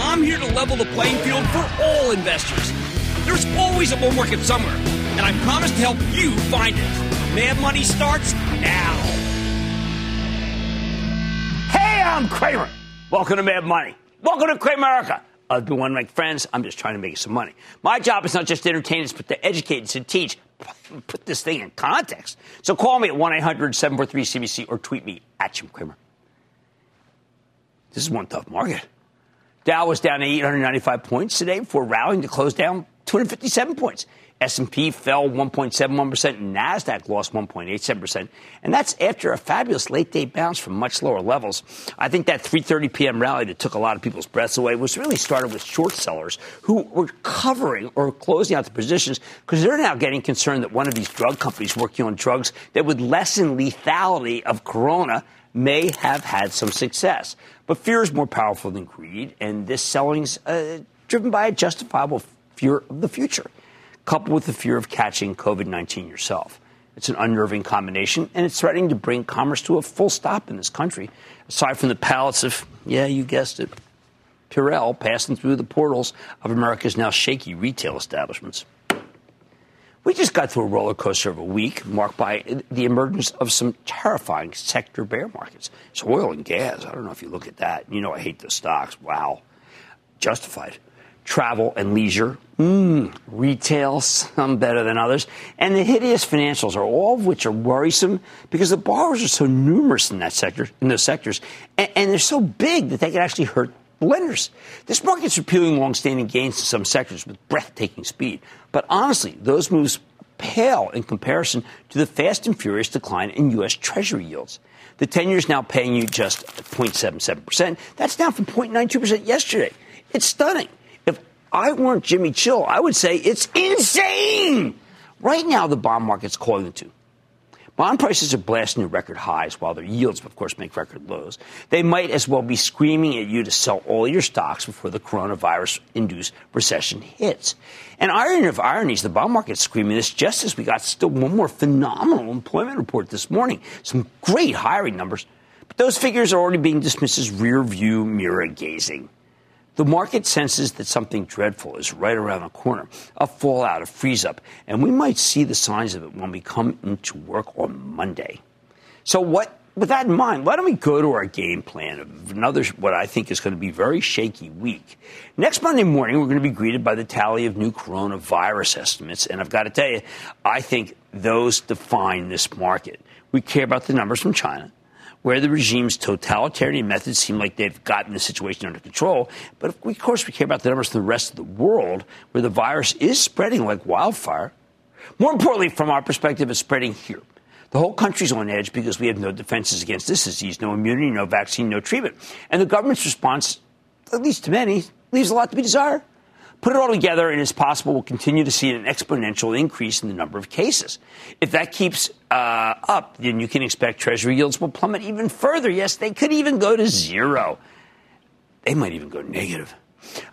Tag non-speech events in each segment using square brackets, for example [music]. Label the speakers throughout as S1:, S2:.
S1: I'm here to level the playing field for all investors. There's always a bull market somewhere, and I promise to help you find it. Mad Money starts now. Hey, I'm Cramer. Welcome to Mad Money. Welcome to Cramerica. I've uh, been one of my friends. I'm just trying to make some money. My job is not just to entertain us, but to educate and to teach. Put this thing in context. So call me at 1 800 743 CNBC or tweet me at Jim Cramer. This is one tough market. Dow was down 895 points today before rallying to close down 257 points. S&P fell 1.71%, Nasdaq lost 1.87%, and that's after a fabulous late-day bounce from much lower levels. I think that 3:30 p.m. rally that took a lot of people's breaths away was really started with short sellers who were covering or closing out the positions because they're now getting concerned that one of these drug companies working on drugs that would lessen lethality of corona may have had some success. But fear is more powerful than greed, and this selling's uh, driven by a justifiable fear of the future, coupled with the fear of catching COVID 19 yourself. It's an unnerving combination, and it's threatening to bring commerce to a full stop in this country. Aside from the pallets of, yeah, you guessed it, Purell passing through the portals of America's now shaky retail establishments. We just got through a roller coaster of a week marked by the emergence of some terrifying sector bear markets. It's oil and gas. I don't know if you look at that. You know, I hate the stocks. Wow. Justified. Travel and leisure. Mm, retail, some better than others. And the hideous financials are all of which are worrisome because the borrowers are so numerous in that sector, in those sectors, and, and they're so big that they can actually hurt lenders. This market's repealing long-standing gains in some sectors with breathtaking speed. But honestly, those moves pale in comparison to the fast and furious decline in U.S. Treasury yields. The 10 year is now paying you just 0.77%. That's down from 0.92% yesterday. It's stunning. If I weren't Jimmy Chill, I would say it's insane. Right now, the bond market's calling the two. Bond prices are blasting to record highs while their yields, of course, make record lows. They might as well be screaming at you to sell all your stocks before the coronavirus induced recession hits. And irony of ironies, the bond market's screaming this just as we got still one more phenomenal employment report this morning. Some great hiring numbers. But those figures are already being dismissed as rear view mirror gazing. The market senses that something dreadful is right around the corner a fallout, a freeze up, and we might see the signs of it when we come into work on Monday. So, what, with that in mind, why don't we go to our game plan of another, what I think is going to be very shaky week. Next Monday morning, we're going to be greeted by the tally of new coronavirus estimates, and I've got to tell you, I think those define this market. We care about the numbers from China where the regime's totalitarian methods seem like they've gotten the situation under control. But of course, we care about the numbers from the rest of the world, where the virus is spreading like wildfire. More importantly, from our perspective, it's spreading here. The whole country's on edge because we have no defenses against this disease, no immunity, no vaccine, no treatment. And the government's response, at least to many, leaves a lot to be desired. Put it all together, and it's possible we'll continue to see an exponential increase in the number of cases. If that keeps uh, up, then you can expect Treasury yields will plummet even further. Yes, they could even go to zero. They might even go negative.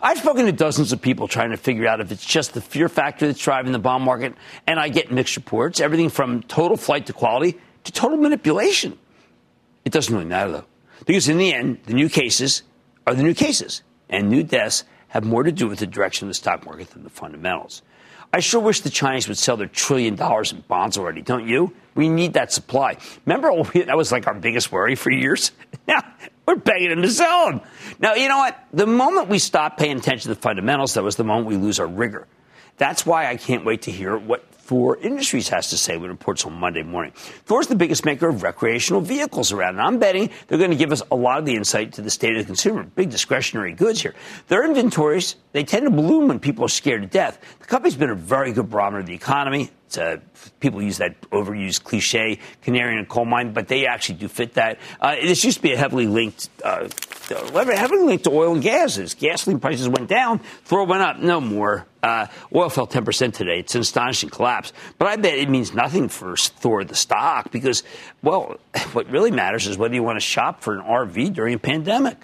S1: I've spoken to dozens of people trying to figure out if it's just the fear factor that's driving the bond market, and I get mixed reports, everything from total flight to quality to total manipulation. It doesn't really matter, though, because in the end, the new cases are the new cases, and new deaths have more to do with the direction of the stock market than the fundamentals. I sure wish the Chinese would sell their trillion dollars in bonds already, don't you? We need that supply. Remember, that was like our biggest worry for years? [laughs] Now, we're begging them to sell them. Now, you know what? The moment we stop paying attention to the fundamentals, that was the moment we lose our rigor. That's why I can't wait to hear what Thor Industries has to say when it reports on Monday morning. Thor's the biggest maker of recreational vehicles around, and I'm betting they're going to give us a lot of the insight to the state of the consumer. Big discretionary goods here. Their inventories, they tend to bloom when people are scared to death. The company's been a very good barometer of the economy. People use that overused cliche, canary in a coal mine, but they actually do fit that. Uh, this used to be a heavily linked, uh, heavily linked to oil and gases. Gasoline prices went down, Thor went up. No more. Uh, oil fell 10% today. It's an astonishing collapse. But I bet it means nothing for Thor, the stock, because, well, [laughs] what really matters is whether you want to shop for an RV during a pandemic.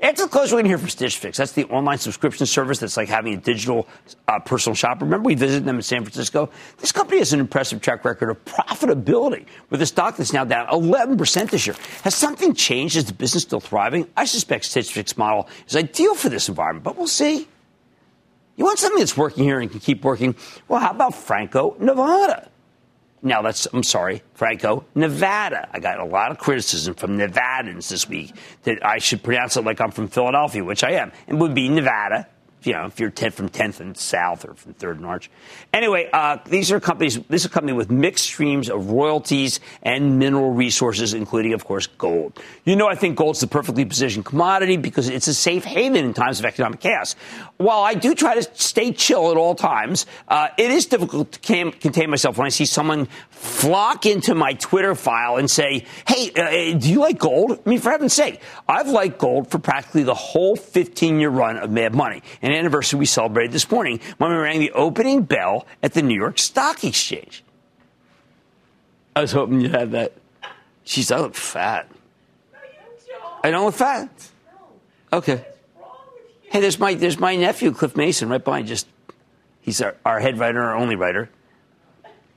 S1: After the close, we're going to hear from Stitch Fix. That's the online subscription service that's like having a digital uh, personal shopper. Remember, we visited them in San Francisco? This company has an impressive track record of profitability with a stock that's now down 11% this year. Has something changed? Is the business still thriving? I suspect Stitch Fix model is ideal for this environment, but we'll see. You want something that's working here and can keep working? Well, how about Franco Nevada? Now that's, I'm sorry, Franco, Nevada. I got a lot of criticism from Nevadans this week that I should pronounce it like I'm from Philadelphia, which I am. It would be Nevada, you know, if you're 10 from 10th and South or from 3rd and Arch. Anyway, uh, these are companies, this is a company with mixed streams of royalties and mineral resources, including, of course, gold. You know, I think gold's the perfectly positioned commodity because it's a safe haven in times of economic chaos. While I do try to stay chill at all times, uh, it is difficult to cam- contain myself when I see someone flock into my Twitter file and say, hey, uh, do you like gold? I mean, for heaven's sake, I've liked gold for practically the whole 15 year run of Mad Money an anniversary we celebrated this morning when we rang the opening bell at the New York Stock Exchange. I was hoping you had that. She's, I look fat. I don't look fat? Okay. Hey, there's my, there's my nephew, Cliff Mason, right behind. Just, he's our, our head writer, our only writer.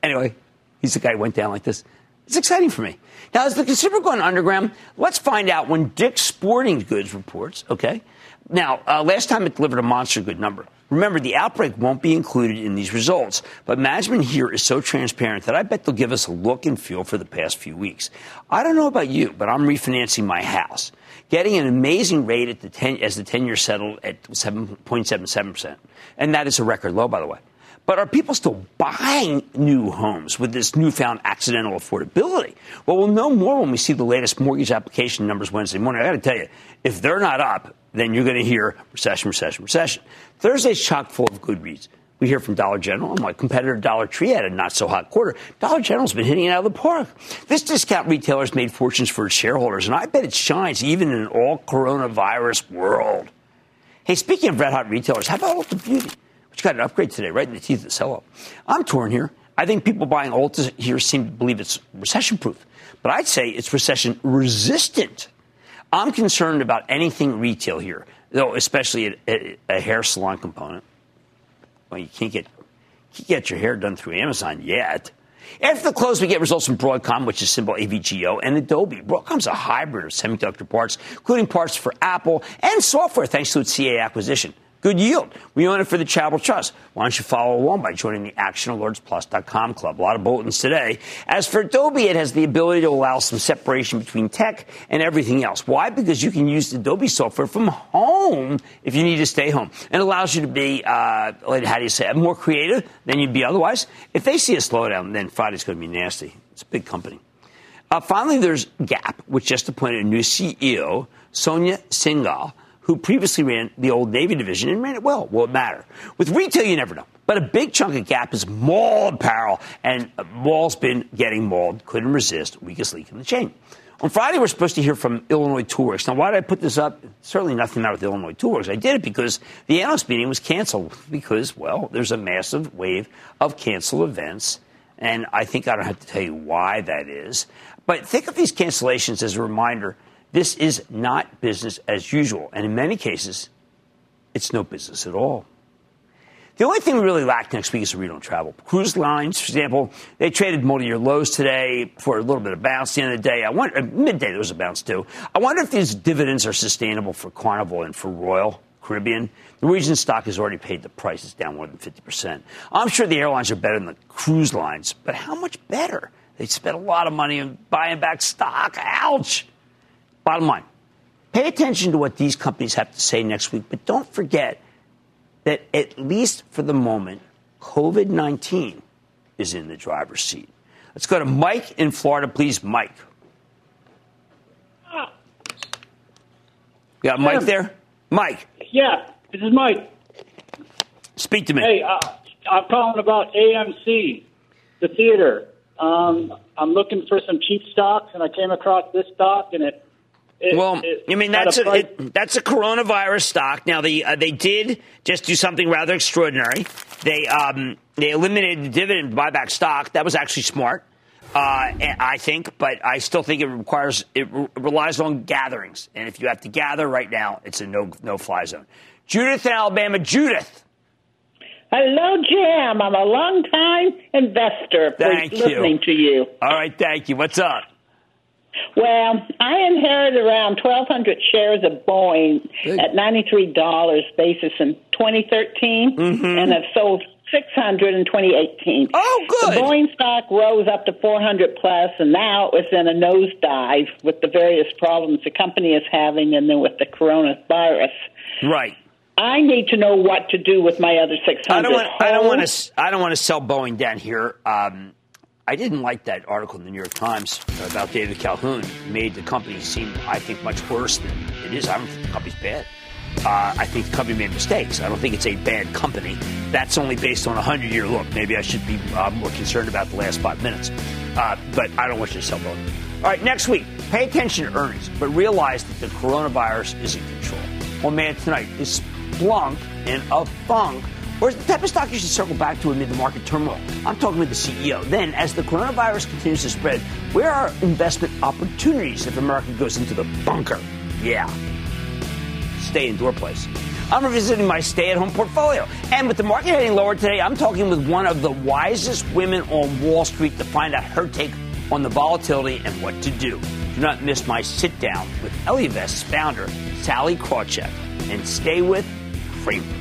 S1: Anyway, he's the guy who went down like this. It's exciting for me. Now, is the consumer going underground? Let's find out when Dick's Sporting Goods reports, okay? Now, uh, last time it delivered a monster good number. Remember, the outbreak won't be included in these results, but management here is so transparent that I bet they'll give us a look and feel for the past few weeks. I don't know about you, but I'm refinancing my house, getting an amazing rate at the 10, as the 10 year settled at 7.77%. And that is a record low, by the way. But are people still buying new homes with this newfound accidental affordability? Well, we'll know more when we see the latest mortgage application numbers Wednesday morning. I got to tell you, if they're not up, then you're going to hear recession, recession, recession. Thursday's chock full of good reads. We hear from Dollar General, my competitor Dollar Tree had a not so hot quarter. Dollar General's been hitting it out of the park. This discount retailer's made fortunes for its shareholders, and I bet it shines even in an all coronavirus world. Hey, speaking of red hot retailers, how about Ulta Beauty, which got an upgrade today, right in the teeth of the sell off? I'm torn here. I think people buying Ulta here seem to believe it's recession proof, but I'd say it's recession resistant. I'm concerned about anything retail here, though, especially a, a, a hair salon component. Well, you can't get, can't get your hair done through Amazon yet. After the close, we get results from Broadcom, which is symbol AVGO, and Adobe. Broadcom's a hybrid of semiconductor parts, including parts for Apple and software, thanks to its CA acquisition. Good yield. We own it for the Charitable Trust. Why don't you follow along by joining the ActionAlertsPlus.com club? A lot of bulletins today. As for Adobe, it has the ability to allow some separation between tech and everything else. Why? Because you can use the Adobe software from home if you need to stay home. It allows you to be, uh, how do you say, more creative than you'd be otherwise. If they see a slowdown, then Friday's going to be nasty. It's a big company. Uh, finally, there's Gap, which just appointed a new CEO, Sonia Syngal who previously ran the old Navy division and ran it well. Will it matter? With retail, you never know. But a big chunk of Gap is mall apparel, and mall's been getting mauled. Couldn't resist. Weakest link in the chain. On Friday, we're supposed to hear from Illinois Toolworks. Now, why did I put this up? Certainly nothing matter with Illinois Toolworks. I did it because the analyst meeting was canceled because, well, there's a massive wave of canceled events. And I think I don't have to tell you why that is. But think of these cancellations as a reminder – this is not business as usual. And in many cases, it's no business at all. The only thing we really lack next week is on travel. Cruise lines, for example, they traded multi-year lows today for a little bit of bounce. At the end of the day, I wonder, uh, midday there was a bounce too. I wonder if these dividends are sustainable for Carnival and for Royal Caribbean. The Norwegian stock has already paid the price. It's down more than 50%. I'm sure the airlines are better than the cruise lines, but how much better? They spent a lot of money on buying back stock. Ouch! Bottom line, pay attention to what these companies have to say next week, but don't forget that at least for the moment, COVID 19 is in the driver's seat. Let's go to Mike in Florida, please. Mike. You got Mike there? Mike.
S2: Yeah, this is Mike.
S1: Speak to me.
S2: Hey, uh, I'm calling about AMC, the theater. Um, I'm looking for some cheap stocks, and I came across this stock, and it
S1: it, well, it, I mean that's a, a it, that's a coronavirus stock. Now the uh, they did just do something rather extraordinary. They um, they eliminated the dividend buyback stock. That was actually smart, uh, I think. But I still think it requires it relies on gatherings, and if you have to gather right now, it's a no no fly zone. Judith in Alabama, Judith.
S3: Hello, Jim. I'm a long time investor.
S1: Thank you.
S3: listening to you.
S1: All right, thank you. What's up?
S3: Well, I inherited around 1,200 shares of Boeing Big. at $93 basis in 2013, mm-hmm. and have sold 600 in 2018.
S1: Oh, good.
S3: The Boeing stock rose up to 400 plus, and now it's in a nosedive with the various problems the company is having, and then with the coronavirus.
S1: Right.
S3: I need to know what to do with my other 600. I don't want.
S1: I don't want to. I don't want to sell Boeing down here. Um, I didn't like that article in the New York Times about David Calhoun. Made the company seem, I think, much worse than it is. I don't think the company's bad. Uh, I think the company made mistakes. I don't think it's a bad company. That's only based on a 100 year look. Maybe I should be uh, more concerned about the last five minutes. Uh, but I don't want you to sell Boeing. All right, next week, pay attention to earnings, but realize that the coronavirus is in control. Well, man, tonight is Splunk in a funk or the type of stock you should circle back to amid the market turmoil? I'm talking with the CEO. Then, as the coronavirus continues to spread, where are investment opportunities if America goes into the bunker? Yeah. Stay indoor place. I'm revisiting my stay at home portfolio. And with the market heading lower today, I'm talking with one of the wisest women on Wall Street to find out her take on the volatility and what to do. Do not miss my sit down with Ellevest's founder, Sallie Krawcheck, and stay with Cramer.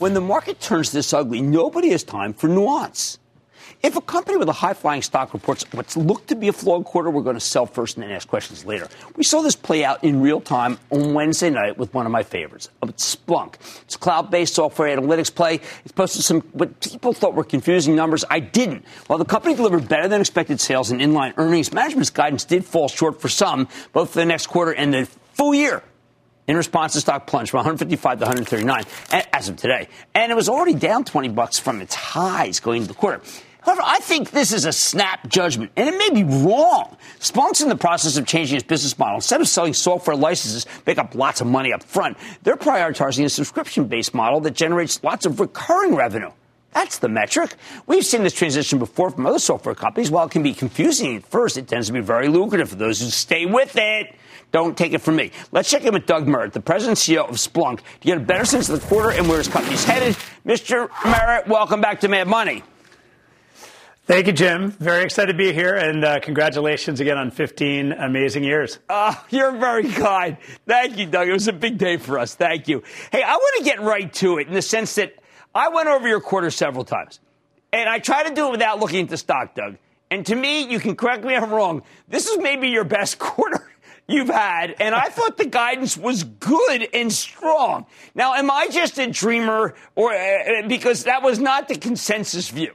S1: When the market turns this ugly, nobody has time for nuance. if a company with a high flying stock reports what's looked to be a flawed quarter, we're going to sell first and then ask questions later. We saw this play out in real time on Wednesday night with one of my favorites, uh, Splunk. It's a cloud based software analytics play. It's posted some what people thought were confusing numbers. I didn't. While the company delivered better than expected sales and inline earnings, management's guidance did fall short for some, both for the next quarter and the full year. In response, the stock plunged from 155 to 139 as of today, and it was already down 20 bucks from its highs going into the quarter. However, I think this is a snap judgment, and it may be wrong. Splunk's in the process of changing its business model. Instead of selling software licenses, make up lots of money up front, they're prioritizing a subscription based model that generates lots of recurring revenue. That's the metric. We've seen this transition before from other software companies. While it can be confusing at first, it tends to be very lucrative for those who stay with it. Don't take it from me. Let's check in with Doug Merritt, the president and CEO of Splunk, to get a better sense of the quarter and where his company's headed. Mr. Merritt, welcome back to Mad Money.
S4: Thank you, Jim. Very excited to be here, and uh, congratulations again on 15 amazing years.
S1: Uh, you're very kind. Thank you, Doug. It was a big day for us. Thank you. Hey, I want to get right to it in the sense that I went over your quarter several times, and I try to do it without looking at the stock, Doug. And to me, you can correct me if I'm wrong. This is maybe your best [laughs] quarter you've had, and I thought the guidance was good and strong. Now, am I just a dreamer, or uh, because that was not the consensus view?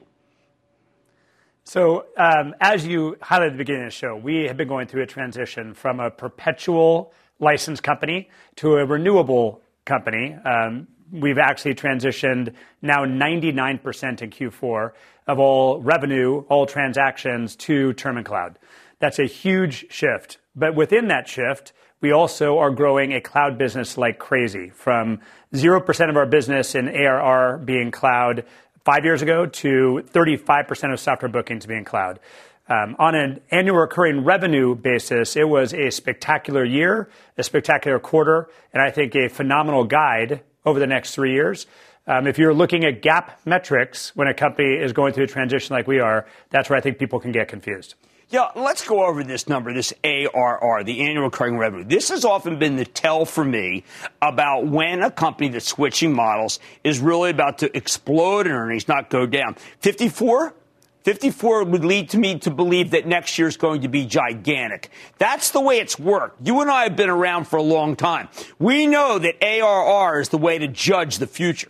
S4: So, um, as you highlighted at the beginning of the show, we have been going through a transition from a perpetual license company to a renewable company. Um, we've actually transitioned now 99% in Q4 of all revenue, all transactions to term and cloud. That's a huge shift. But within that shift, we also are growing a cloud business like crazy from 0% of our business in ARR being cloud five years ago to 35% of software bookings being cloud. Um, on an annual recurring revenue basis, it was a spectacular year, a spectacular quarter, and I think a phenomenal guide over the next three years. Um, if you're looking at GAAP metrics when a company is going through a transition like we are, that's where I think people can get confused.
S1: Yeah, let's go over this number, this ARR, the annual recurring revenue. This has often been the tell for me about when a company that's switching models is really about to explode in earnings, not go down. 54? 54 would lead to me to believe that next year is going to be gigantic. That's the way it's worked. You and I have been around for a long time. We know that ARR is the way to judge the future.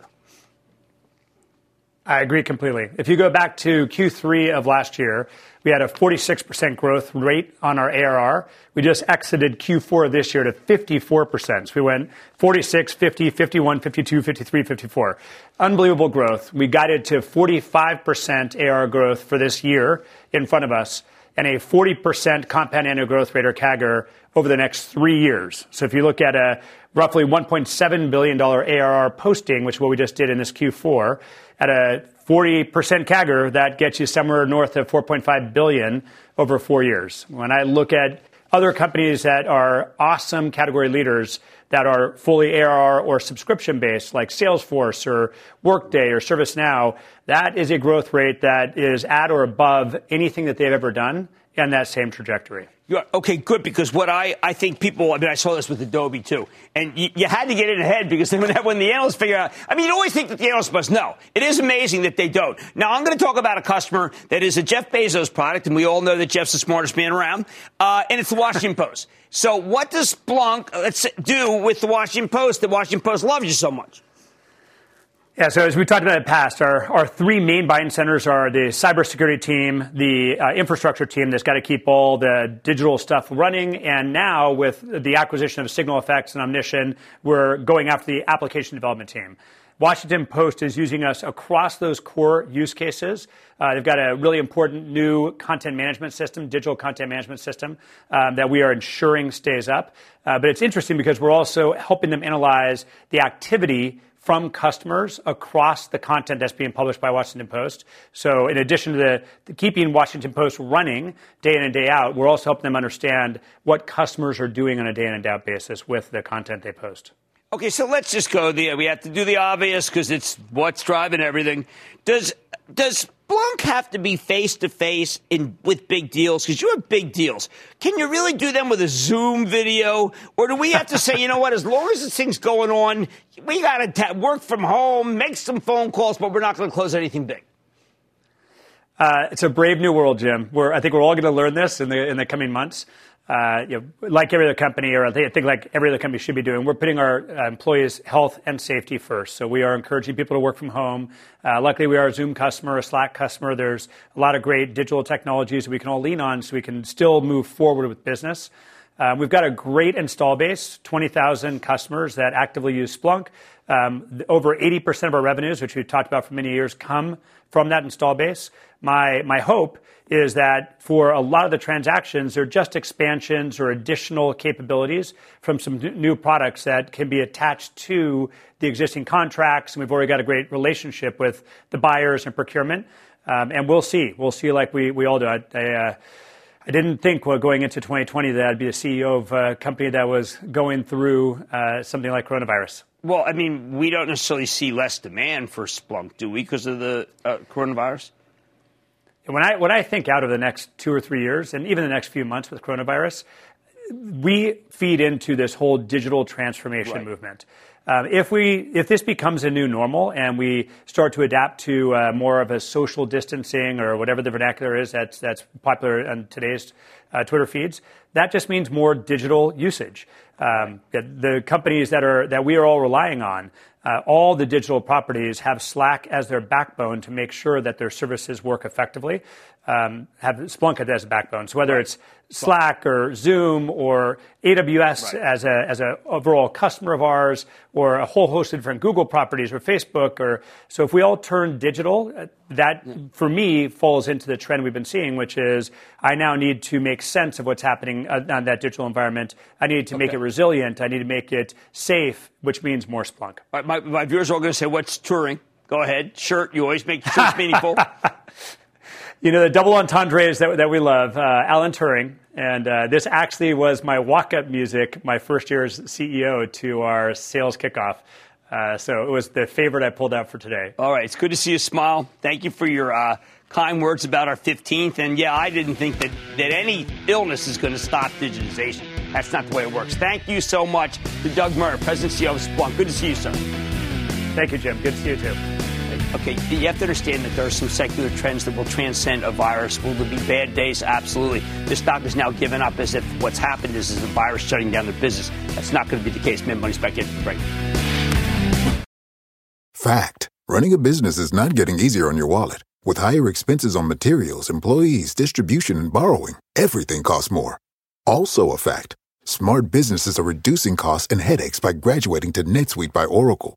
S4: I agree completely. If you go back to Q3 of last year, we had a 46% growth rate on our ARR. We just exited Q4 this year to 54%. So we went 46, 50, 51, 52, 53, 54. Unbelievable growth. We guided to 45% ARR growth for this year in front of us and a 40% compound annual growth rate or CAGR over the next three years. So if you look at a roughly $1.7 billion ARR posting, which is what we just did in this Q4, at a 40% CAGR, that gets you somewhere north of 4.5 billion over four years. When I look at other companies that are awesome category leaders that are fully ARR or subscription based, like Salesforce or Workday or ServiceNow, that is a growth rate that is at or above anything that they've ever done in that same trajectory.
S1: You're, okay, good, because what I, I think people, I mean, I saw this with Adobe too, and you, you had to get it ahead because then when, when the analysts figure out, I mean, you always think that the analysts must know. It is amazing that they don't. Now, I'm going to talk about a customer that is a Jeff Bezos product, and we all know that Jeff's the smartest man around, uh, and it's the Washington [laughs] Post. So, what does Splunk let's do with the Washington Post that Washington Post loves you so much?
S4: Yeah, so as we talked about in the past, our, our three main buying centers are the cybersecurity team, the uh, infrastructure team that's got to keep all the digital stuff running, and now with the acquisition of SignalFx and Omnition, we're going after the application development team. Washington Post is using us across those core use cases. Uh, they've got a really important new content management system, digital content management system, um, that we are ensuring stays up. Uh, but it's interesting because we're also helping them analyze the activity from customers across the content that's being published by Washington Post. So, in addition to the, the, keeping Washington Post running day in and day out, we're also helping them understand what customers are doing on a day in and day out basis with the content they post.
S1: Okay, so let's just go there. We have to do the obvious because it's what's driving everything. Does does Splunk have to be face to face in with big deals? Because you have big deals. Can you really do them with a Zoom video, or do we have to say, you know what? As long as this thing's going on, we got to work from home, make some phone calls, but we're not going to close anything big.
S4: Uh, it's a brave new world, Jim. I think we're all going to learn this in the in the coming months. Uh, you know, like every other company, or I think, I think, like every other company should be doing, we're putting our uh, employees' health and safety first. So we are encouraging people to work from home. Uh, luckily, we are a Zoom customer, a Slack customer. There's a lot of great digital technologies we can all lean on, so we can still move forward with business. Uh, we've got a great install base, 20,000 customers that actively use Splunk. Um, over 80% of our revenues, which we've talked about for many years, come from that install base. My, hope is that for a lot of the transactions, they're just expansions or additional capabilities from some new products that can be attached to the existing contracts. And we've already got a great relationship with the buyers and procurement. Um, and we'll see. We'll see like we, all do. I, uh, didn't think going into 2020 that I'd be a CEO of a company that was going through uh, something like coronavirus.
S1: Well, I mean, we don't necessarily see less demand for Splunk, do we, because of the uh, coronavirus?
S4: When I when I think out of the next two or three years, and even the next few months with coronavirus, we feed into this whole digital transformation right. movement. Um, if we if this becomes a new normal and we start to adapt to uh, more of a social distancing or whatever the vernacular is that's that's popular on today's uh, Twitter feeds, that just means more digital usage. Um, the companies that are that we are all relying on uh, all the digital properties have Slack as their backbone to make sure that their services work effectively. Um, have Splunk as a backbone. So whether right. it's Slack or Zoom or AWS right. as a as an overall customer of ours, or a whole host of different Google properties or Facebook, or so if we all turn digital, uh, that yeah. for me falls into the trend we've been seeing, which is I now need to make sense of what's happening uh, on that digital environment. I need to okay. make it resilient. I need to make it safe, which means more Splunk.
S1: my, my viewers are all going to say, "What's Turing?" Go ahead, shirt. You always make shirts [laughs] meaningful.
S4: You know, the double entendres that, that we love, uh, Alan Turing. And uh, this actually was my walk up music my first year as CEO to our sales kickoff. Uh, so it was the favorite I pulled out for today.
S1: All right. It's good to see you smile. Thank you for your uh, kind words about our 15th. And yeah, I didn't think that, that any illness is going to stop digitization. That's not the way it works. Thank you so much to Doug Merritt, President CEO of Splunk. Good to see you, sir.
S4: Thank you, Jim. Good to see you, too.
S1: Okay, you have to understand that there are some secular trends that will transcend a virus. Will there be bad days? Absolutely. This stock is now given up as if what's happened is, is the virus shutting down their business. That's not going to be the case. Mad Money's back in break.
S5: Fact. Running a business is not getting easier on your wallet. With higher expenses on materials, employees, distribution, and borrowing, everything costs more. Also a fact. Smart businesses are reducing costs and headaches by graduating to NetSuite by Oracle.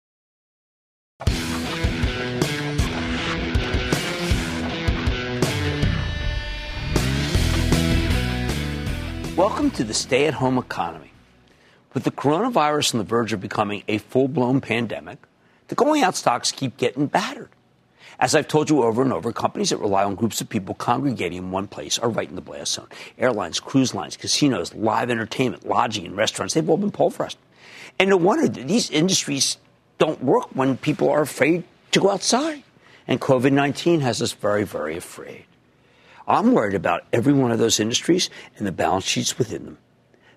S1: Welcome to the stay at home economy. With the coronavirus on the verge of becoming a full blown pandemic, the going out stocks keep getting battered. As I've told you over and over, companies that rely on groups of people congregating in one place are right in the blast zone. Airlines, cruise lines, casinos, live entertainment, lodging, and restaurants, they've all been pulverized. And no wonder that these industries don't work when people are afraid to go outside. And COVID 19 has us very, very afraid. I'm worried about every one of those industries and the balance sheets within them.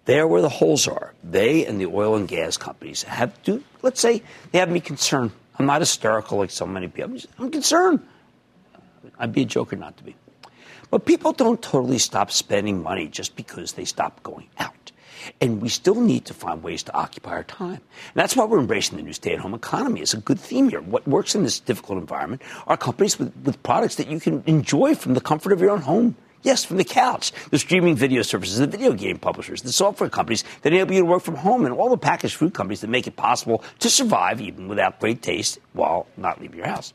S1: They are where the holes are. They and the oil and gas companies have to, let's say, they have me concerned. I'm not hysterical like so many people. I'm, I'm concerned. I'd be a joker not to be. But people don't totally stop spending money just because they stop going out. And we still need to find ways to occupy our time. And that's why we're embracing the new stay at home economy. It's a good theme here. What works in this difficult environment are companies with, with products that you can enjoy from the comfort of your own home. Yes, from the couch. The streaming video services, the video game publishers, the software companies that enable you to work from home, and all the packaged food companies that make it possible to survive even without great taste while not leaving your house.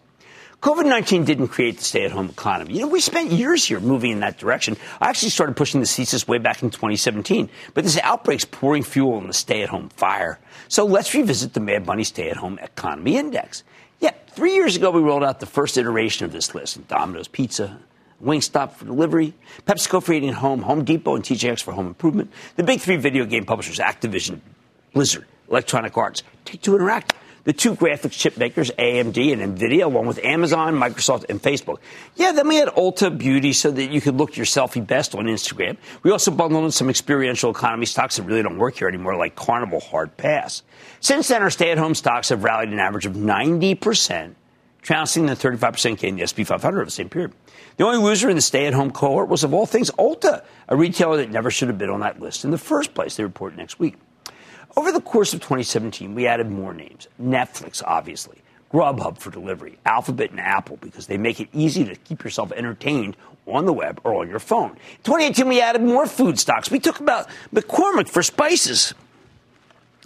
S1: COVID 19 didn't create the stay at home economy. You know, we spent years here moving in that direction. I actually started pushing the thesis way back in 2017, but this outbreak's pouring fuel on the stay at home fire. So let's revisit the Mad Money Stay at Home Economy Index. Yeah, three years ago, we rolled out the first iteration of this list Domino's Pizza, Wingstop for delivery, PepsiCo for eating at home, Home Depot and TJX for home improvement, the big three video game publishers, Activision, Blizzard, Electronic Arts, Take Two Interactive the two graphics chip makers, AMD and NVIDIA, along with Amazon, Microsoft, and Facebook. Yeah, then we had Ulta Beauty so that you could look your selfie best on Instagram. We also bundled in some experiential economy stocks that really don't work here anymore, like Carnival Hard Pass. Since then, our stay at home stocks have rallied an average of 90%, trouncing the 35% gain in the SP 500 over the same period. The only loser in the stay at home cohort was, of all things, Ulta, a retailer that never should have been on that list in the first place. They report next week. Over the course of 2017, we added more names. Netflix, obviously. Grubhub for delivery, Alphabet and Apple because they make it easy to keep yourself entertained on the web or on your phone. In 2018, we added more food stocks. We took about McCormick for spices.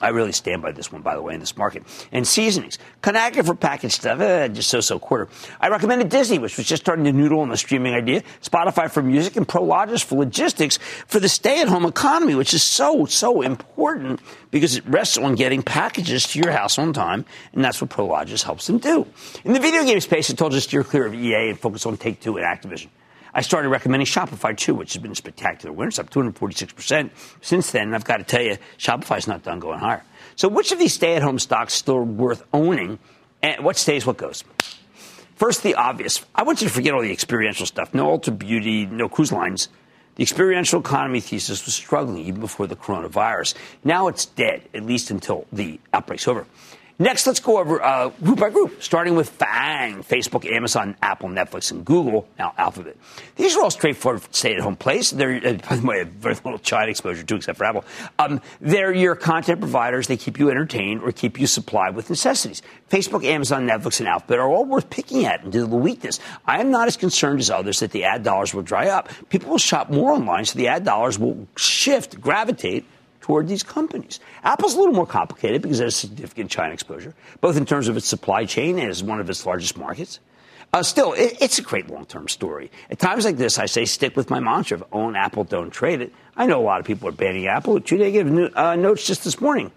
S1: I really stand by this one, by the way, in this market. And seasonings. Conagra for packaged stuff, eh, just so-so quarter. I recommended Disney, which was just starting to noodle on the streaming idea. Spotify for music and Prologis for logistics for the stay-at-home economy, which is so, so important because it rests on getting packages to your house on time, and that's what Prologis helps them do. In the video game space, it told us to steer clear of EA and focus on Take-Two and Activision. I started recommending Shopify too, which has been a spectacular winner. It's up 246% since then. And I've got to tell you, Shopify's not done going higher. So which of these stay at home stocks still worth owning? And what stays, what goes? First, the obvious. I want you to forget all the experiential stuff. No Ulta Beauty, no cruise lines. The experiential economy thesis was struggling even before the coronavirus. Now it's dead, at least until the outbreak's over. Next, let's go over uh, group by group, starting with FANG, Facebook, Amazon, Apple, Netflix, and Google, now Alphabet. These are all straightforward stay-at-home plays. They're, uh, by the way, very little China exposure too, except for Apple. Um, they're your content providers. They keep you entertained or keep you supplied with necessities. Facebook, Amazon, Netflix, and Alphabet are all worth picking at due to the weakness. I am not as concerned as others that the ad dollars will dry up. People will shop more online, so the ad dollars will shift, gravitate toward these companies. Apple's a little more complicated because it has significant China exposure, both in terms of its supply chain and as one of its largest markets. Uh, still, it, it's a great long term story. At times like this, I say stick with my mantra of own Apple, don't trade it. I know a lot of people are banning Apple. Two negative uh, notes just this morning.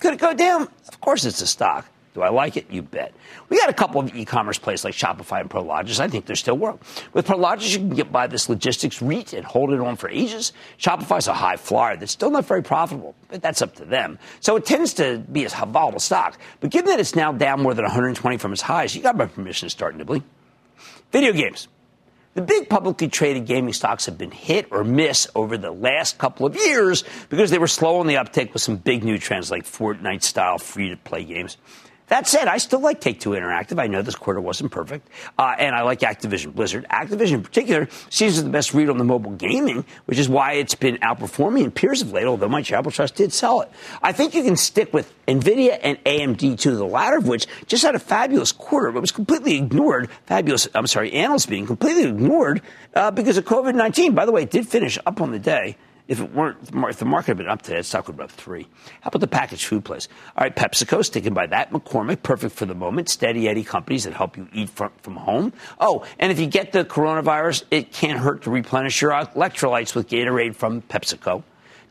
S1: Could it go down? Of course, it's a stock. Do I like it? You bet. We got a couple of e-commerce places like Shopify and Prologis. I think they're still work. With Prologis, you can get buy this logistics REIT and hold it on for ages. Shopify's a high flyer that's still not very profitable, but that's up to them. So it tends to be a volatile stock. But given that it's now down more than 120 from its highs, you got my permission to start nibbling. Video games. The big publicly traded gaming stocks have been hit or miss over the last couple of years because they were slow on the uptake with some big new trends like Fortnite style free to play games. That said, I still like Take Two Interactive. I know this quarter wasn't perfect, uh, and I like Activision Blizzard. Activision, in particular, seems to be the best read on the mobile gaming, which is why it's been outperforming in peers of late. Although my Charitable Trust did sell it, I think you can stick with Nvidia and AMD too. The latter of which just had a fabulous quarter, but was completely ignored. Fabulous, I'm sorry, analysts being completely ignored uh, because of COVID 19. By the way, it did finish up on the day. If it weren't, if the market had been up today, stock would be up three. How about the packaged food place? All right, PepsiCo sticking by that. McCormick, perfect for the moment. Steady Eddie companies that help you eat from, from home. Oh, and if you get the coronavirus, it can't hurt to replenish your electrolytes with Gatorade from PepsiCo.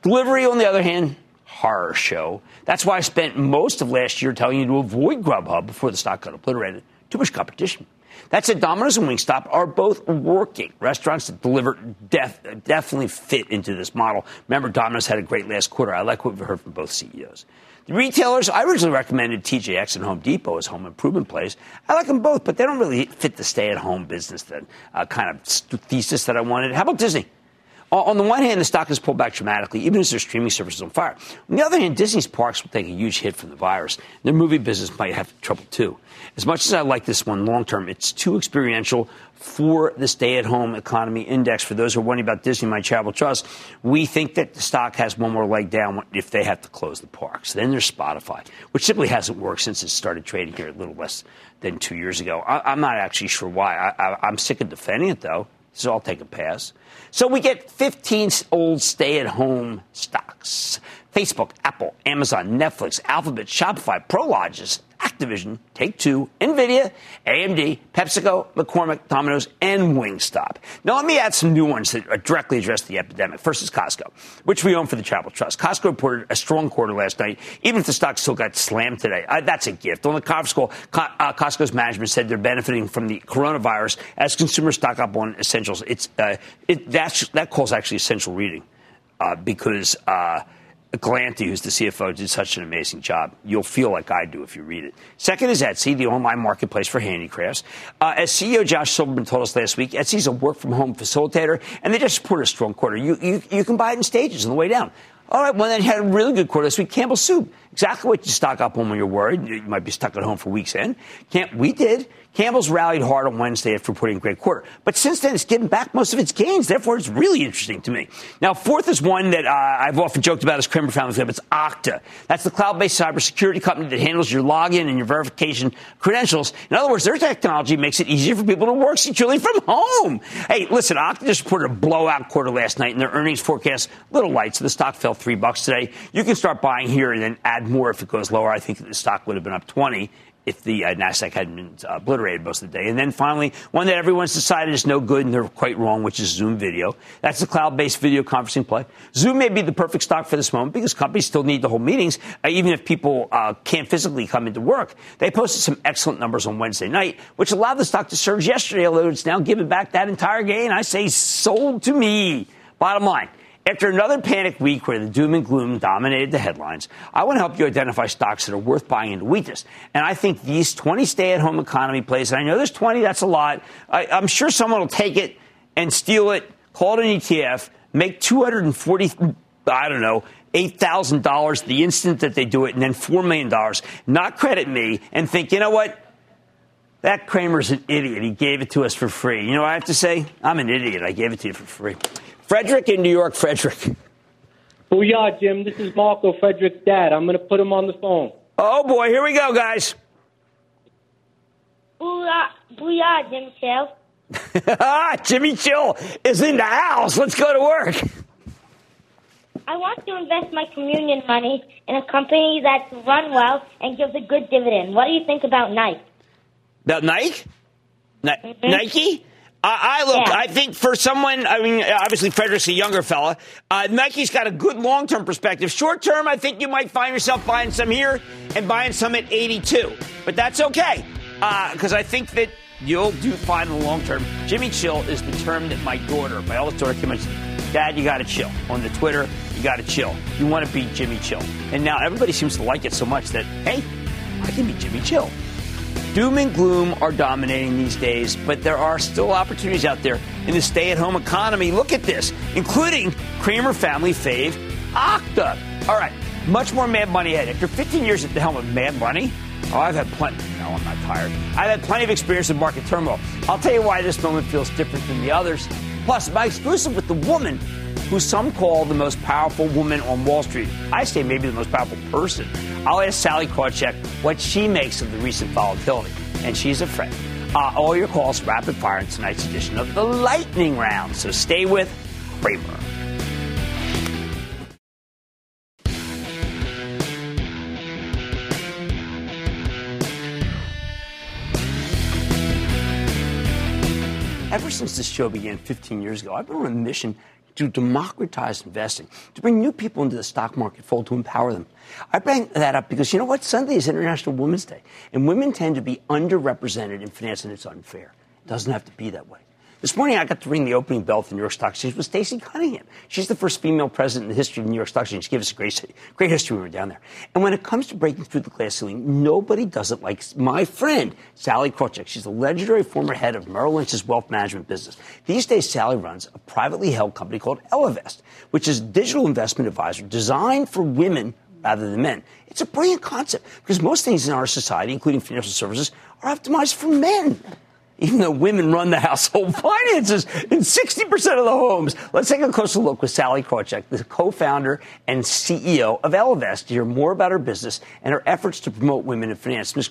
S1: Delivery, on the other hand, horror show. That's why I spent most of last year telling you to avoid Grubhub before the stock got obliterated. Too much competition. That said, Domino's and Wingstop are both working. Restaurants that deliver def- definitely fit into this model. Remember, Domino's had a great last quarter. I like what we've heard from both CEOs. The retailers, I originally recommended TJX and Home Depot as home improvement plays. I like them both, but they don't really fit the stay at home business that uh, kind of thesis that I wanted. How about Disney? Uh, on the one hand, the stock has pulled back dramatically, even as their streaming service is on fire. On the other hand, Disney's parks will take a huge hit from the virus. Their movie business might have trouble too. As much as I like this one long term, it's too experiential for the stay at home economy index. For those who are wondering about Disney, my travel trust, we think that the stock has one more leg down if they have to close the parks. Then there's Spotify, which simply hasn't worked since it started trading here a little less than two years ago. I, am not actually sure why. I, I'm sick of defending it, though, so I'll take a pass. So we get 15 old stay at home stocks. Facebook, Apple, Amazon, Netflix, Alphabet, Shopify, Prologis, Activision, Take Two, Nvidia, AMD, PepsiCo, McCormick, Domino's, and Wingstop. Now, let me add some new ones that directly address the epidemic. First is Costco, which we own for the Travel Trust. Costco reported a strong quarter last night, even if the stock still got slammed today. Uh, that's a gift. On the conference call, uh, Costco's management said they're benefiting from the coronavirus as consumers stock up on essentials. It's uh, it, that call's actually essential reading uh, because uh, who's the CFO, did such an amazing job. You'll feel like I do if you read it. Second is Etsy, the online marketplace for handicrafts. Uh, as CEO Josh Silverman told us last week, Etsy's a work from home facilitator, and they just reported a strong quarter. You, you, you can buy it in stages on the way down. All right, well, then had a really good quarter this week. Campbell Soup, exactly what you stock up on when you're worried. You might be stuck at home for weeks in. Camp, we did. Campbell's rallied hard on Wednesday after putting a great quarter. But since then, it's given back most of its gains. Therefore, it's really interesting to me. Now, fourth is one that uh, I've often joked about as Cramer Family. It's Okta. That's the cloud-based cybersecurity company that handles your login and your verification credentials. In other words, their technology makes it easier for people to work securely from home. Hey, listen, Okta just reported a blowout quarter last night, and their earnings forecast little light, so the stock fell three bucks today. You can start buying here and then add more if it goes lower. I think the stock would have been up 20 if the uh, Nasdaq hadn't been uh, obliterated most of the day. And then finally, one that everyone's decided is no good and they're quite wrong, which is Zoom Video. That's the cloud-based video conferencing play. Zoom may be the perfect stock for this moment because companies still need to hold meetings, uh, even if people uh, can't physically come into work. They posted some excellent numbers on Wednesday night, which allowed the stock to surge yesterday, although it's now given back that entire gain. I say sold to me. Bottom line. After another panic week where the doom and gloom dominated the headlines, I want to help you identify stocks that are worth buying into weakness. And I think these 20 stay at home economy plays, and I know there's 20, that's a lot. I, am sure someone will take it and steal it, call it an ETF, make 240, I don't know, $8,000 the instant that they do it, and then $4 million, not credit me, and think, you know what? That Cramer's an idiot. He gave it to us for free. You know what I have to say? I'm an idiot. I gave it to you for free. Frederick in New York. Frederick.
S6: Booyah, Jim. This is Marco Frederick's dad. I'm going to put him on the phone.
S1: Oh, boy. Here we go, guys.
S7: Booyah, booyah Jim Chill. [laughs]
S1: Jimmy Chill is in the house. Let's go to work.
S7: I want to invest my communion money in a company that's run well and gives a good dividend. What do you think about Nike?
S1: About Nike? Ni- mm-hmm. Nike? I, I look. Yeah. I think for someone, I mean, obviously Frederick's a younger fella. Uh, Nike's got a good long-term perspective. Short-term, I think you might find yourself buying some here and buying some at 82, but that's okay because uh, I think that you'll do fine in the long term. Jimmy Chill is the term that my daughter, my oldest daughter, came and said, Dad, you got to chill. On the Twitter, you got to chill. You want to be Jimmy Chill. And now everybody seems to like it so much that, hey, I can be Jimmy Chill. Doom and gloom are dominating these days, but there are still opportunities out there in the stay at home economy. Look at this, including Cramer family fave, Okta. All right, much more mad money ahead. After 15 years at the helm of mad money, oh, I've had plenty. No, I'm not tired. I've had plenty of experience in market turmoil. I'll tell you why this moment feels different than the others. Plus, my exclusive with the woman who some call the most powerful woman on Wall Street. I say maybe the most powerful person. I'll ask Sallie Krawcheck what she makes of the recent volatility, and she's a friend. Uh, all your calls rapid fire in tonight's edition of the Lightning Round. So stay with Cramer. Ever since this show began 15 years ago, I've been on a mission to democratize investing, to bring new people into the stock market fold, to empower them. I bring that up because you know what? Sunday is International Women's Day, and women tend to be underrepresented in finance, and it's unfair. It doesn't have to be that way. This morning, I got to ring the opening bell for New York Stock Exchange with Stacey Cunningham. She's the first female president in the history of New York Stock Exchange. She gave us a great, great history when we were down there. And when it comes to breaking through the glass ceiling, nobody does it like my friend, Sallie Krawcheck. She's the legendary former head of Merrill Lynch's wealth management business. These days, Sallie runs a privately held company called Ellevest, which is a digital investment advisor designed for women rather than men. It's a brilliant concept because most things in our society, including financial services, are optimized for men even though women run the household [laughs] finances in 60% of the homes. Let's take a closer look with Sallie Krawcheck, the co-founder and CEO of Ellevest, to hear more about her business and her efforts to promote women in finance. Ms.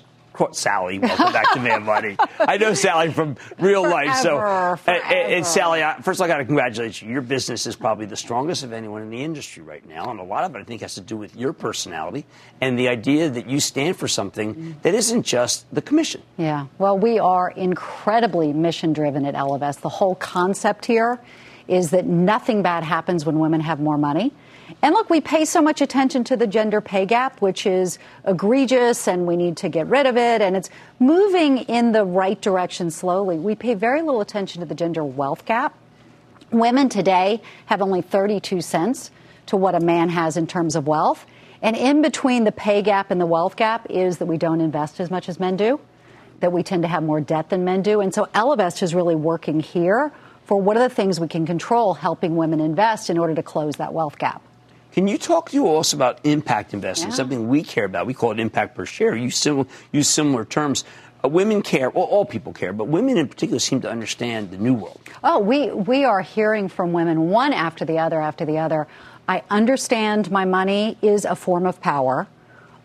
S1: Sallie, welcome back to Mad Money. I know Sallie from real forever, life. So, forever. Eh, eh, and, and Sallie, first I got to congratulate you. Your business is probably the strongest of anyone in the industry right now, and a lot of it I think has to do with your personality and the idea that you stand for something that isn't just the commission.
S8: Yeah. Well, we are incredibly mission driven at Ellevest. The whole concept here is that nothing bad happens when women have more money. And look, we pay so much attention to the gender pay gap, which is egregious and we need to get rid of it. And it's moving in the right direction slowly. We pay very little attention to the gender wealth gap. Women today have only 32 cents to what a man has in terms of wealth. And in between the pay gap and the wealth gap is that we don't invest as much as men do, that we tend to have more debt than men do. And so Ellevest is really working here for what are the things we can control helping women invest in order to close that wealth gap.
S1: Can you talk to us about impact investing, yeah. something we care about? We call it impact per share. You sim- use similar terms. Uh, women care. Well, all people care, but women in particular seem to understand the new world.
S8: Oh, we we are hearing from women one after the other after the other. I understand my money is a form of power.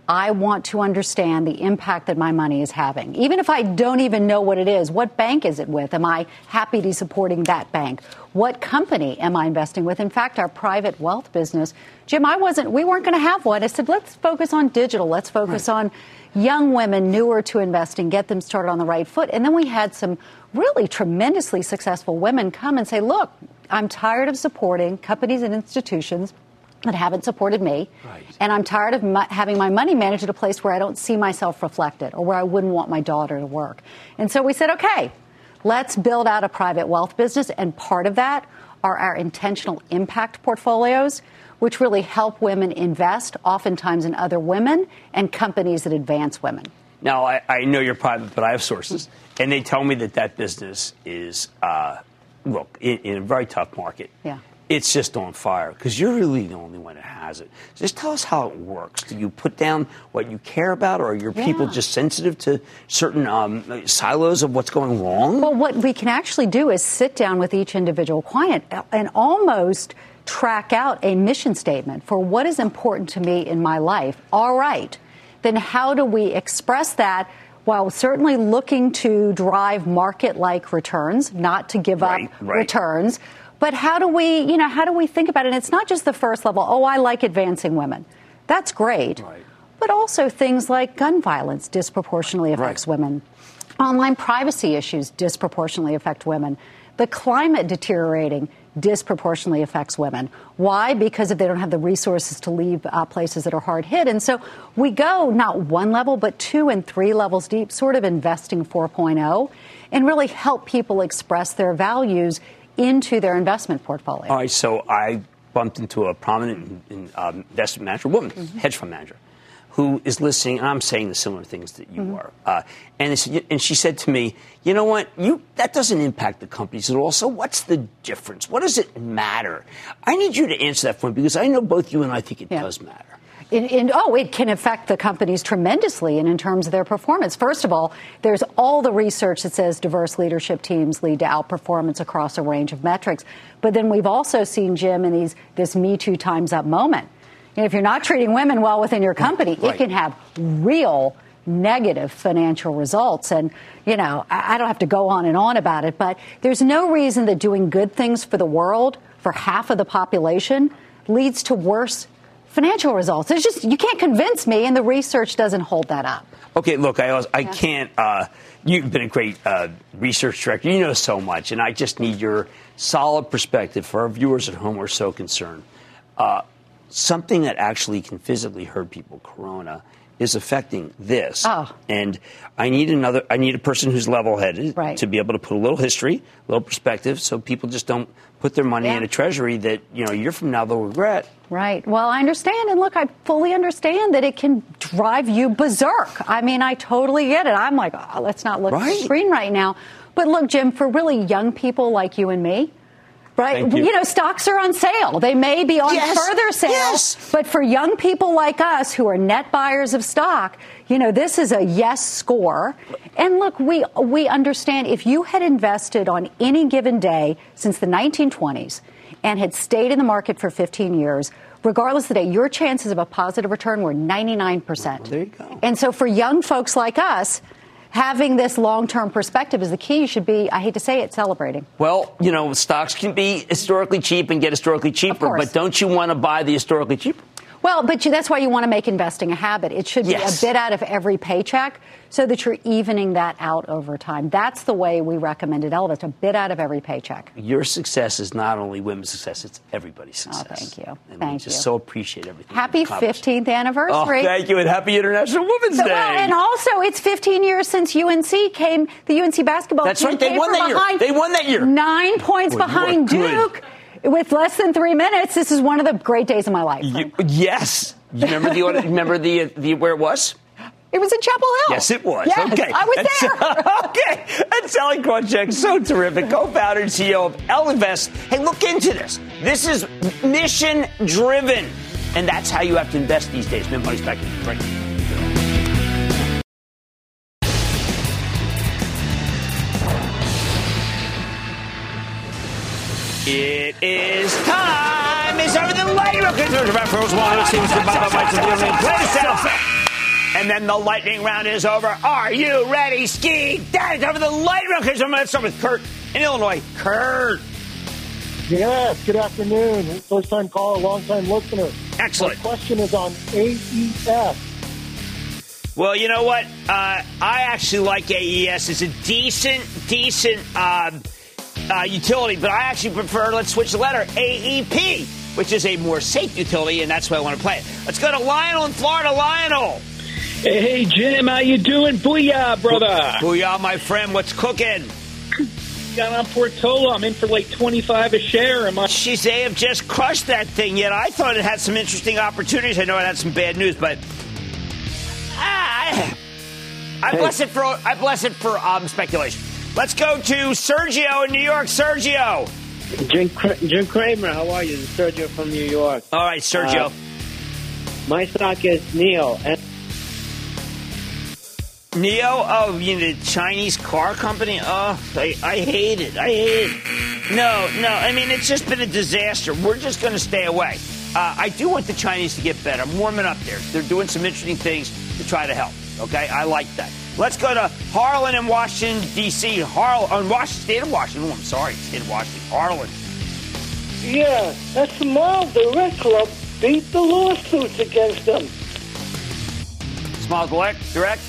S8: I want to understand the impact that my money is having. Even if I don't even know what it is, what bank is it with? Am I happy to be supporting that bank? What company am I investing with? In fact, our private wealth business, Jim, I wasn't, we weren't going to have one. I said, let's focus on digital. Let's focus right. on young women newer to investing, get them started on the right foot. And then we had some really tremendously successful women come and say, look, I'm tired of supporting companies and institutions that haven't supported me. Right. And I'm tired of my, having my money managed at a place where I don't see myself reflected or where I wouldn't want my daughter to work. And so we said, okay, let's build out a private wealth business. And part of that are our intentional impact portfolios, which really help women invest, oftentimes in other women and companies that advance women.
S1: Now, I, I know you're private, but I have sources, and they tell me that that business is, uh, look, in, in a very tough market.
S8: Yeah
S1: it's just on fire because you're really the only one that has it. Just tell us how it works. Do you put down what you care about, or are your yeah. people just sensitive to certain um, silos of what's going wrong?
S8: Well, what we can actually do is sit down with each individual client and almost track out a mission statement for what is important to me in my life. All right, then how do we express that? while certainly looking to drive market like returns, not to give right, up right. returns, but how do we, you know, how do we think about it? And it's not just the first level. Oh, I like advancing women. That's great. Right. But also things like gun violence disproportionately affects right. women. Online privacy issues disproportionately affect women. The climate deteriorating disproportionately affects women. Why? Because if they don't have the resources to leave uh, places that are hard hit. And so we go not one level, but two and three levels deep, sort of investing 4.0, and really help people express their values into their investment portfolio.
S1: All right, so I bumped into a prominent in, um, investment manager, woman, mm-hmm. hedge fund manager, who is listening, and I'm saying the similar things that you mm-hmm. are. Uh, and, and she said to me, "You know what? You that doesn't impact the companies at all. So what's the difference? What does it matter? I need you to answer that for me because I know both you and I think it yeah. does matter."
S8: In, in, oh, it can affect the companies tremendously and in terms of their performance. First of all, there's all the research that says diverse leadership teams lead to outperformance across a range of metrics. But then we've also seen Jim in these this Me Too times up moment. And if you're not treating women well within your company, right. it can have real negative financial results. And, you know, I don't have to go on and on about it, but there's no reason that doing good things for the world, for half of the population, leads to worse financial results. It's just, you can't convince me, and the research doesn't hold that up.
S1: Okay, look, I also, I can't. Uh, you've been a great uh, research director. You know so much, and I just need your solid perspective for our viewers at home who are so concerned. Uh, something that actually can physically hurt people, Corona, is affecting this.
S8: Oh.
S1: And I need another. I need a person who's level-headed
S8: Right.
S1: to be able to put a little history, a little perspective, so people just don't put their money
S8: Yeah.
S1: in a treasury that you know a year from now they'll regret.
S8: Right. Well, I understand. And look, I fully understand that it can drive you berserk. I mean, I totally get it. I'm like, oh, let's not look at the screen right now. But look, Jim, for really young people like you and me, right?
S1: Thank you.
S8: know, stocks are on sale. They may be on
S1: Yes.
S8: further sale.
S1: Yes.
S8: But for young people like us who are net buyers of stock, you know, this is a yes score. And look, we we understand if you had invested on any given day since the 1920s and had stayed in the market for 15 years, regardless of the day, your chances of a positive return were 99%.
S1: there you go.
S8: And so for young folks like us, having this long-term perspective is the key. You should be, I hate to say it, celebrating.
S1: Well, you know, stocks can be historically cheap and get historically cheaper, but don't you want to buy the historically cheaper?
S8: Well, but you, that's why you want to make investing a habit. It should be
S1: Yes.
S8: a bit out of every paycheck so that you're evening that out over time. That's the way we recommend it, Ellevest, a bit out of every paycheck.
S1: Your success is not only women's success; it's everybody's oh, success.
S8: Oh, thank you.
S1: And we
S8: Thank
S1: just
S8: you.
S1: so appreciate everything.
S8: Happy
S1: you've accomplished.
S8: 15th
S1: Oh,
S8: anniversary.
S1: thank you, and happy International Women's
S8: So,
S1: Day.
S8: well, and also, it's 15 years since UNC came, the UNC basketball
S1: That's
S8: team
S1: right, they
S8: came
S1: won that year. They won that year.
S8: Nine points
S1: Boy,
S8: behind
S1: good.
S8: With less than three minutes. This is one of the great days of my life.
S1: You- yes, you remember the remember the the where it was?
S8: It was in Chapel Hill.
S1: Yes, it was.
S8: Yes,
S1: okay,
S8: I was there. [laughs]
S1: okay, and Sallie Krawcheck, so terrific, co-founder and CEO of Ellevest. Hey, look into this. This is mission driven, and that's how you have to invest these days. Min money's back in right. Is time. It's over the lightning round. And then the lightning round is over. Are you ready, Ski? That is over the lightning round. I'm going to start with Kurt in Illinois. Kurt.
S9: Yes, good afternoon. First time caller, long time listener.
S1: Excellent.
S9: My question is on AES.
S1: Well, you know what? Uh, I actually like AES. It's a decent, decent um, uh, utility, but I actually prefer, let's switch the letter, AEP, which is a more safe utility, and that's why I want to play it. Let's go to Lionel in Florida. Lionel.
S10: Hey, Jim, how you doing? Booyah, brother.
S1: Booyah, my friend. What's cooking?
S10: Got on Portola. I'm in for like 25 a share. Am I?
S1: Jeez, they have just crushed that thing yet. I thought it had some interesting opportunities. I know it had some bad news, but ah, I, I bless it for I bless it for um, speculation. Let's go to Sergio in New York. Sergio.
S11: Jim, Jim Cramer, how are you? This Sergio from New York.
S1: All right, Sergio.
S11: Uh, my stock is NIO. And
S1: NIO, oh, you know, the Chinese car company. Oh, I, I hate it. I hate it. No, no. I mean, it's just been a disaster. We're just going to stay away. Uh, I do want the Chinese to get better. I'm warming up there. They're doing some interesting things to try to help. Okay, I like that. Let's go to Harlan in Washington D.C. Harlan, Washington, state of Washington. Oh, I'm sorry, state of Washington. Harlan.
S12: Yeah, that Smile Direct Club beat the lawsuits against them.
S1: Smile Direct? Direct?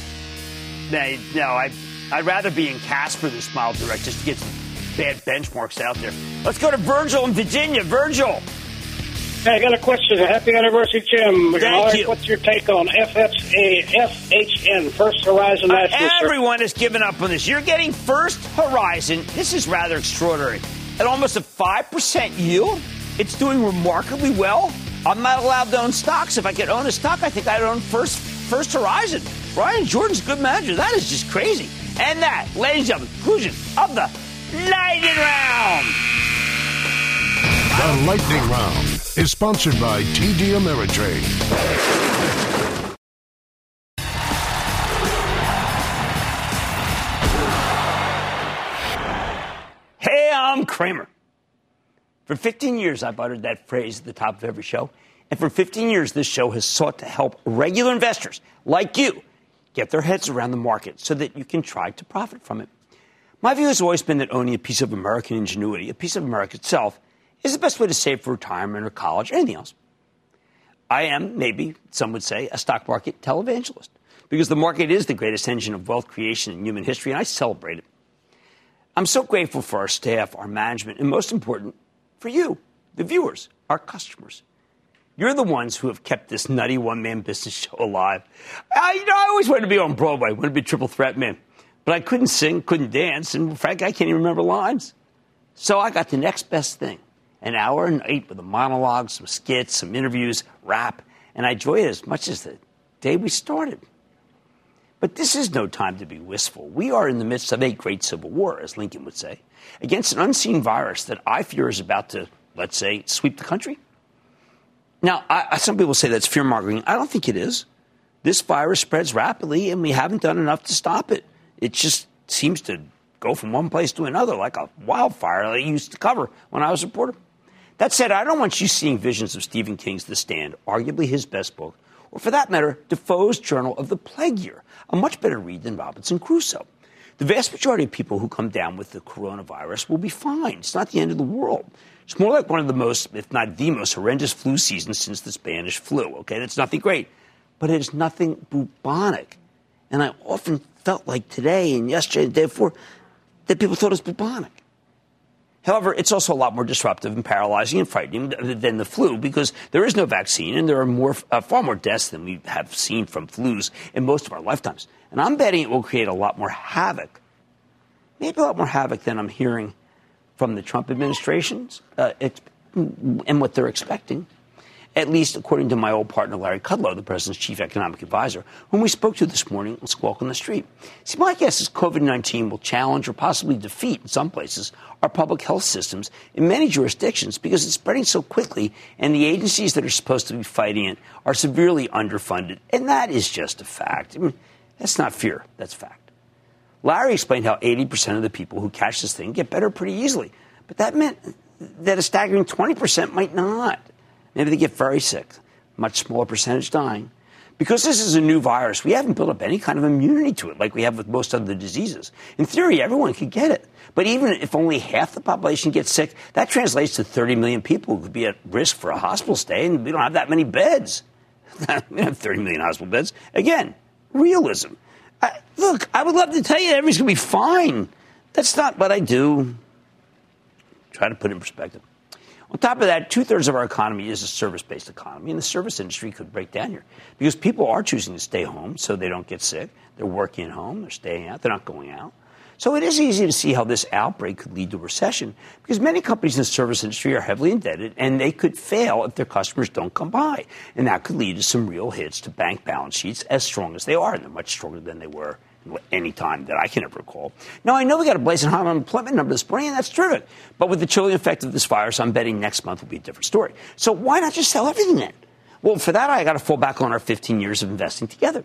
S1: No, no I, I'd rather be in Casper than Smile Direct just to get some bad benchmarks out there. Let's go to Virgil in Virginia. Virgil.
S13: Hey, I got a question. Happy anniversary, Jim.
S1: Thank you.
S13: What's your take on FHA, FHN, First Horizon
S1: Uh,
S13: National?
S1: Everyone has given up on this. You're getting First Horizon. This is rather extraordinary. At almost a 5% yield, it's doing remarkably well. I'm not allowed to own stocks. If I could own a stock, I think I'd own First, First Horizon. Bryan Jordan's a good manager. That is just crazy. And that, ladies and gentlemen, conclusion of the Lightning Round.
S14: The Lightning Round is sponsored by TD Ameritrade.
S1: Hey, I'm Cramer. For 15 years, I've uttered that phrase at the top of every show. And for 15 years, this show has sought to help regular investors like you get their heads around the market so that you can try to profit from it. My view has always been that owning a piece of American ingenuity, a piece of America itself, is the best way to save for retirement or college or anything else. I am, maybe some would say, a stock market televangelist because the market is the greatest engine of wealth creation in human history, and I celebrate it. I'm so grateful for our staff, our management, and most important, for you, the viewers, our customers. You're the ones who have kept this nutty one man business show alive. I, you know, I always wanted to be on Broadway, wanted to be triple threat man. But I couldn't sing, couldn't dance, and frankly, I can't even remember lines. So I got the next best thing an hour and eight with a monologue, some skits, some interviews, rap, and I enjoy it as much as the day we started. But this is no time to be wistful. We are in the midst of a great civil war, as Lincoln would say, against an unseen virus that I fear is about to, let's say, sweep the country. Now, I, some people say that's fear mongering. I don't think it is. This virus spreads rapidly, and we haven't done enough to stop it. It just seems to go from one place to another like a wildfire that I used to cover when I was a reporter. That said, I don't want you seeing visions of Stephen King's The Stand, arguably his best book, or for that matter, Defoe's Journal of the Plague Year, a much better read than Robinson Crusoe. The vast majority of people who come down with the coronavirus will be fine. It's not the end of the world. It's more like one of the most, if not the most horrendous flu seasons since the Spanish flu. Okay, that's nothing great, but it is nothing bubonic. And I often felt like today and yesterday and day before that people thought it was bubonic. However, it's also a lot more disruptive and paralyzing and frightening than the flu because there is no vaccine and there are more, uh, far more deaths than we have seen from flus in most of our lifetimes. And I'm betting it will create a lot more havoc, maybe a lot more havoc than I'm hearing from the Trump administrations uh, and what they're expecting at least according to my old partner Larry Kudlow, the president's chief economic advisor, whom we spoke to this morning on Squawk on the Street. See, my guess is COVID 19 will challenge or possibly defeat, in some places, our public health systems in many jurisdictions because it's spreading so quickly and the agencies that are supposed to be fighting it are severely underfunded. And that is just a fact. I mean, that's not fear, that's fact. Larry explained how 80% of the people who catch this thing get better pretty easily. But that meant that a staggering 20% might not. Maybe they get very sick, much smaller percentage dying. Because this is a new virus, we haven't built up any kind of immunity to it like we have with most other diseases. In theory, everyone could get it. But even if only half the population gets sick, that translates to 30 million people who could be at risk for a hospital stay, and we don't have that many beds. [laughs] we don't have 30 million hospital beds. Again, realism. I, look, I would love to tell you everything's going to be fine. That's not what I do. Try to put it in perspective. On top of that, two thirds of our economy is a service based economy, and the service industry could break down here because people are choosing to stay home so they don't get sick. They're working at home, they're staying out, they're not going out. So it is easy to see how this outbreak could lead to a recession because many companies in the service industry are heavily indebted and they could fail if their customers don't come by. And that could lead to some real hits to bank balance sheets as strong as they are, and they're much stronger than they were any time that I can ever recall. Now, I know we got a blazing high unemployment number this spring, and that's terrific. But with the chilling effect of this virus, I'm betting next month will be a different story. So why not just sell everything then? Well, for that, I got to fall back on our 15 years of investing together.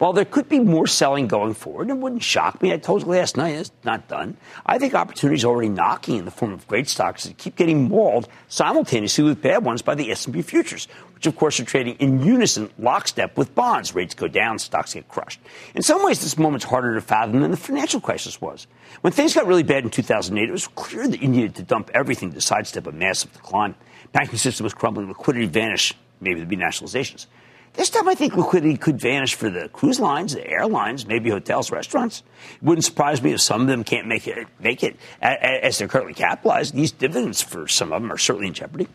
S1: While there could be more selling going forward, it wouldn't shock me. I told you last night it's not done. I think opportunities are already knocking in the form of great stocks that keep getting mauled simultaneously with bad ones by the S&P futures, which of course are trading in unison, lockstep with bonds. Rates go down, stocks get crushed. In some ways, this moment's harder to fathom than the financial crisis was. When things got really bad in 2008, it was clear that you needed to dump everything to sidestep a massive decline. Banking system was crumbling, liquidity vanished. Maybe there'd be nationalizations. This time, I think liquidity could vanish for the cruise lines, the airlines, maybe hotels, restaurants. It wouldn't surprise me if some of them can't make it, make it as they're currently capitalized. These dividends for some of them are certainly in jeopardy.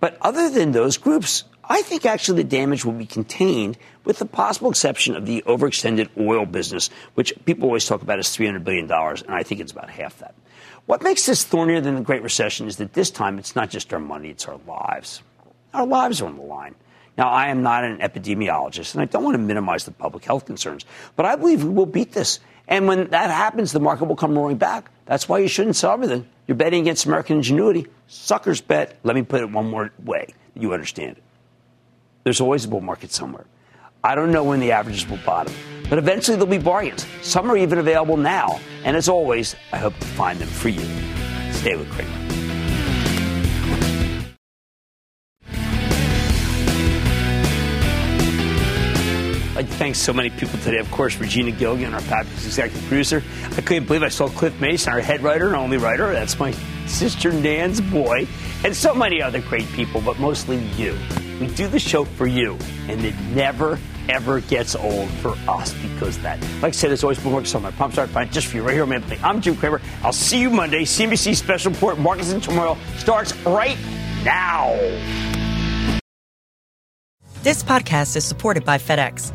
S1: But other than those groups, I think actually the damage will be contained with the possible exception of the overextended oil business, which people always talk about as $300 billion, and I think it's about half that. What makes this thornier than the Great Recession is that this time it's not just our money, it's our lives. Our lives are on the line. Now, I am not an epidemiologist, and I don't want to minimize the public health concerns, but I believe we will beat this. And when that happens, the market will come roaring back. That's why you shouldn't sell everything. You're betting against American ingenuity. Suckers bet. Let me put it one more way. You understand it. There's always a bull market somewhere. I don't know when the averages will bottom, but eventually there'll be bargains. Some are even available now. And as always, I hope to find them for you. Stay with I thank so many people today. Of course, Regina Gilligan, our fabulous executive producer. I couldn't believe I saw Cliff Mason, our head writer and only writer. That's my sister Nan's boy. And so many other great people, but mostly you. We do the show for you, and it never, ever gets old for us because that. Like I said, there's always more working so my pumps are fine just for you right here on Man I'm Jim Cramer. I'll see you Monday. CNBC special report, Markets in Turmoil, starts right now.
S15: This podcast is supported by FedEx.